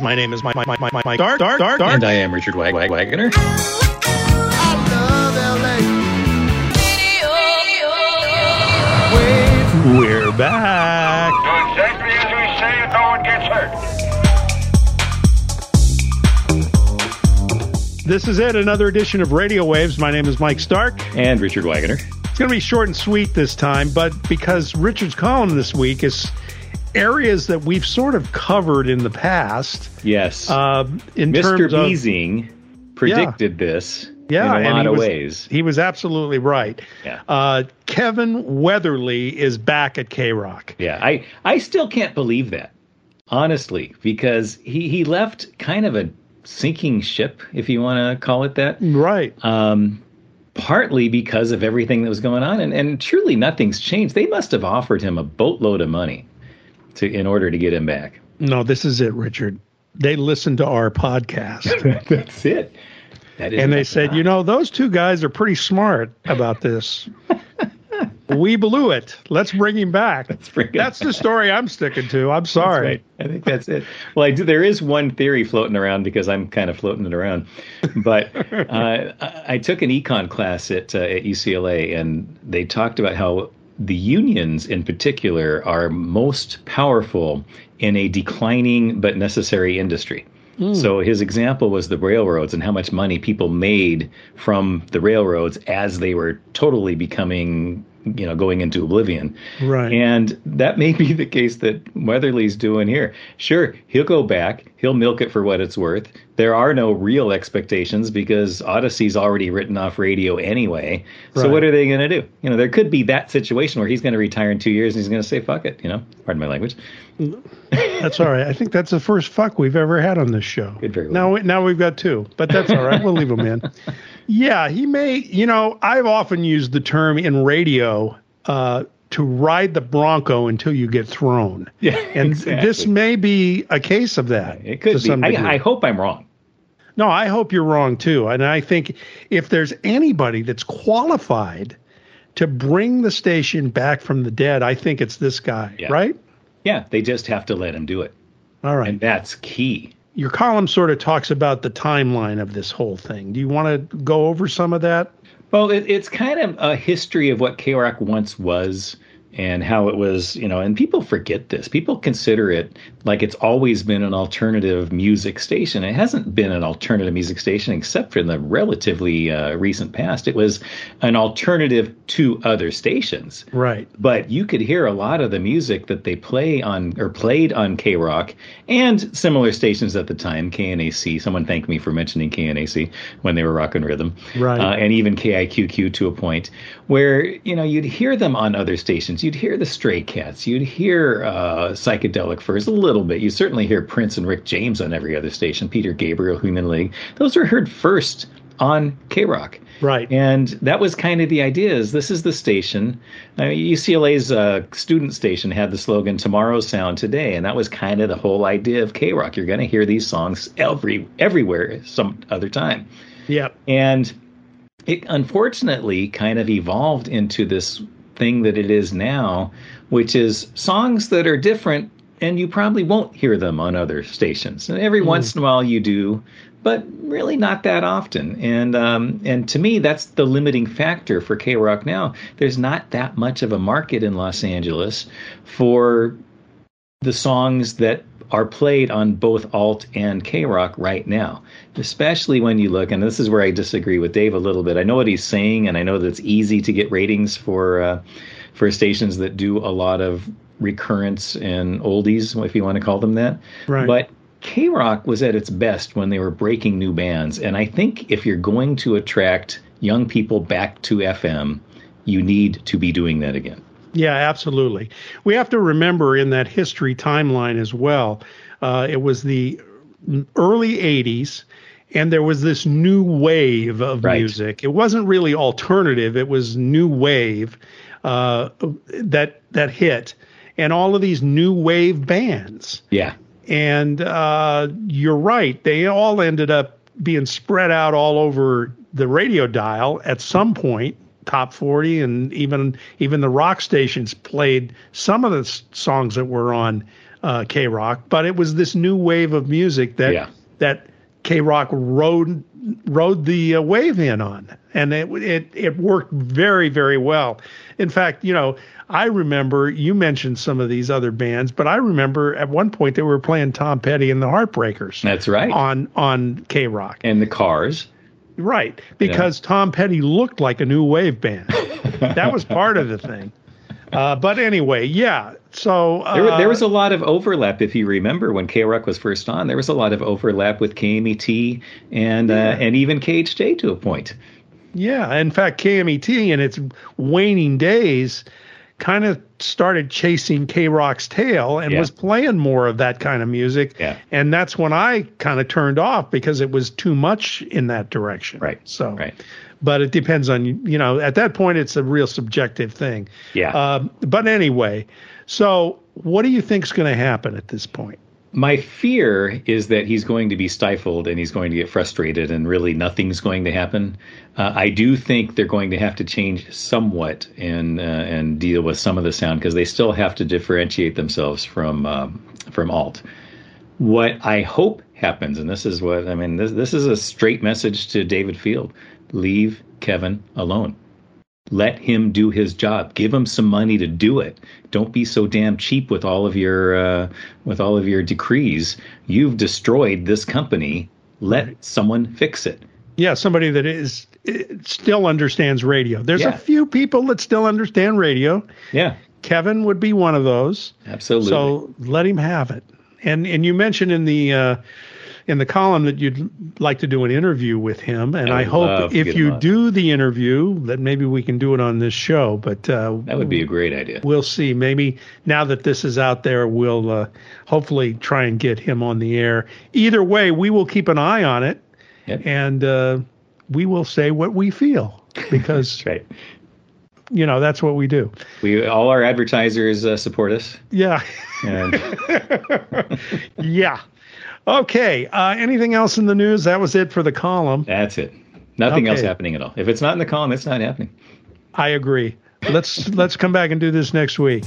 My name is Mike, Mike, Mike, Mike, Mike, Dark, Dark, Dark, Dark. And I am Richard Wag- Wag- Wagner. We're back. Do exactly as we say and no one gets hurt. This is it, another edition of Radio Waves. My name is Mike Stark. And Richard Wagner. It's going to be short and sweet this time, but because Richard's column this week is areas that we've sort of covered in the past. Yes. Uh, in Mr. terms of predicted this yeah, in a lot of was, ways. He was absolutely right. Yeah. Uh, Kevin Weatherly is back at K Rock. Yeah, I, I still can't believe that, honestly, because he, he left kind of a sinking ship, if you want to call it that. Right. Um, partly because of everything that was going on, and, and truly nothing's changed. They must have offered him a boatload of money to in order to get him back. No, this is it, Richard. They listened to our podcast That's it. That is and they said, you know, those two guys are pretty smart about this. we blew it. Let's bring him back. bring him That's the story I'm sticking to. I'm sorry. right. I think that's it. Well, I do. There is one theory floating around because I'm kind of floating it around. But uh, I, I took an econ class at uh, at UCLA, and they talked about how the unions, in particular, are most powerful in a declining but necessary industry. Hmm. So his example was the railroads and how much money people made from the railroads as they were totally becoming, you know, going into oblivion. Right. And that may be the case that Weatherly's doing here. Sure, he'll go back, he'll milk it for what it's worth. There are no real expectations because Audacy's already written off radio anyway. So Right. what are they going to do? You know, there could be that situation where he's going to retire in two years and he's going to say, fuck it, you know, pardon my language. That's all right. I think that's the first fuck we've ever had on this show. Could very well Now, now we've got two, but that's all right. We'll leave them in. Yeah, he may. You know, I've often used the term in radio uh, to ride the bronco until you get thrown. Yeah, and exactly. this may be a case of that. It could be. I, I hope I'm wrong. No, I hope you're wrong too. And I think if there's anybody that's qualified to bring the station back from the dead, I think it's this guy, Yeah. right? Yeah, they just have to let him do it. All right. And that's key. Your column sort of talks about the timeline of this whole thing. Do you want to go over some of that? Well, it, it's kind of a history of what K Rock once was and how it was, you know, and people forget this. People consider it like it's always been an alternative music station. It hasn't been an alternative music station except for in the relatively uh, recent past. It was an alternative to other stations. Right. But you could hear a lot of the music that they play on or played on K Rock and similar stations at the time, KNAC. Someone thanked me for mentioning KNAC when they were rockin' rhythm, Right. Uh, and even KIQQ to a point where you know you'd hear them on other stations. You'd hear the Stray Cats, you'd hear uh, Psychedelic Furs a little bit. You certainly hear Prince and Rick James on every other station. Peter Gabriel, Human League. Those were heard first on K Rock. Right. And that was kind of the idea is this is the station. I mean, UCLA's uh, student station had the slogan "Tomorrow's Sound Today," and that was kind of the whole idea of K Rock. You're going to hear these songs every everywhere some other time, Yep. and it unfortunately kind of evolved into this thing that it is now, which is songs that are different, and you probably won't hear them on other stations. And every once in a while you do, but really not that often. And um, and to me, that's the limiting factor for K Rock now. There's not that much of a market in Los Angeles for the songs that are played on both alt and K Rock right now. Especially when you look, and this is where I disagree with Dave a little bit. I know what he's saying, and I know that it's easy to get ratings for uh, for stations that do a lot of recurrents and oldies, if you want to call them that. Right. But K Rock was at its best when they were breaking new bands, and I think if you're going to attract young people back to FM, you need to be doing that again. Yeah, absolutely. We have to remember in that history timeline as well, uh, it was the early 80s, and there was this new wave of Right. music. It wasn't really alternative, it was new wave uh, that, that hit. And all of these new wave bands. Yeah. And uh, you're right. They all ended up being spread out all over the radio dial at some point. Top 40 and even even the rock stations played some of the s- songs that were on uh, K Rock, but it was this new wave of music that Yeah. that K Rock rode rode the uh, wave in on, and it it it worked very very well. In fact, you know, I remember you mentioned some of these other bands, but I remember at one point they were playing Tom Petty and the Heartbreakers That's right. on on K Rock. and the Cars. Right, because Tom Petty looked like a new wave band. that was part of the thing. Uh, but anyway, yeah. So uh, There, there was a lot of overlap, if you remember, when K Rock was first on. There was a lot of overlap with KMET and uh, and even KHJ to a point. yeah. In fact, KMET in its waning days kind of started chasing K Rock's tail and Yeah. was playing more of that kind of music. Yeah. And that's when I kind of turned off because it was too much in that direction. Right. So. Right. But it depends on you know at that point it's a real subjective thing. Yeah. Um, but anyway, so what do you think's going to happen at this point? My fear is that he's going to be stifled and he's going to get frustrated, and really nothing's going to happen. Uh, I do think they're going to have to change somewhat and uh, and deal with some of the sound because they still have to differentiate themselves from um, from alt. What I hope happens, and this is what I mean, this this is a straight message to David Field: leave Kevin alone. Let him do his job. Give him some money to do it. Don't be so damn cheap with all of your uh, with all of your decrees. You've destroyed this company. Let someone fix it. Yeah, somebody that is still understands radio. There's Yeah. a few people that still understand radio. Yeah, Kevin would be one of those. absolutely. So let him have it. And and you mentioned in the uh, in the column that you'd like to do an interview with him, and I I, hope if you do the interview that maybe we can do it on this show. But uh, that would be a great idea. we'll see. Maybe now that this is out there, we'll uh, hopefully try and get him on the air. Either way, we will keep an eye on it, Yep. and uh, we will say what we feel because That's right. you know that's what we do. We all our advertisers uh, support us, Yeah, and yeah. Okay. Uh, anything else in the news? That was it for the column. that's it. Nothing else happening at all. If it's not in the column, it's not happening. I agree. Let's let's come back and do this next week.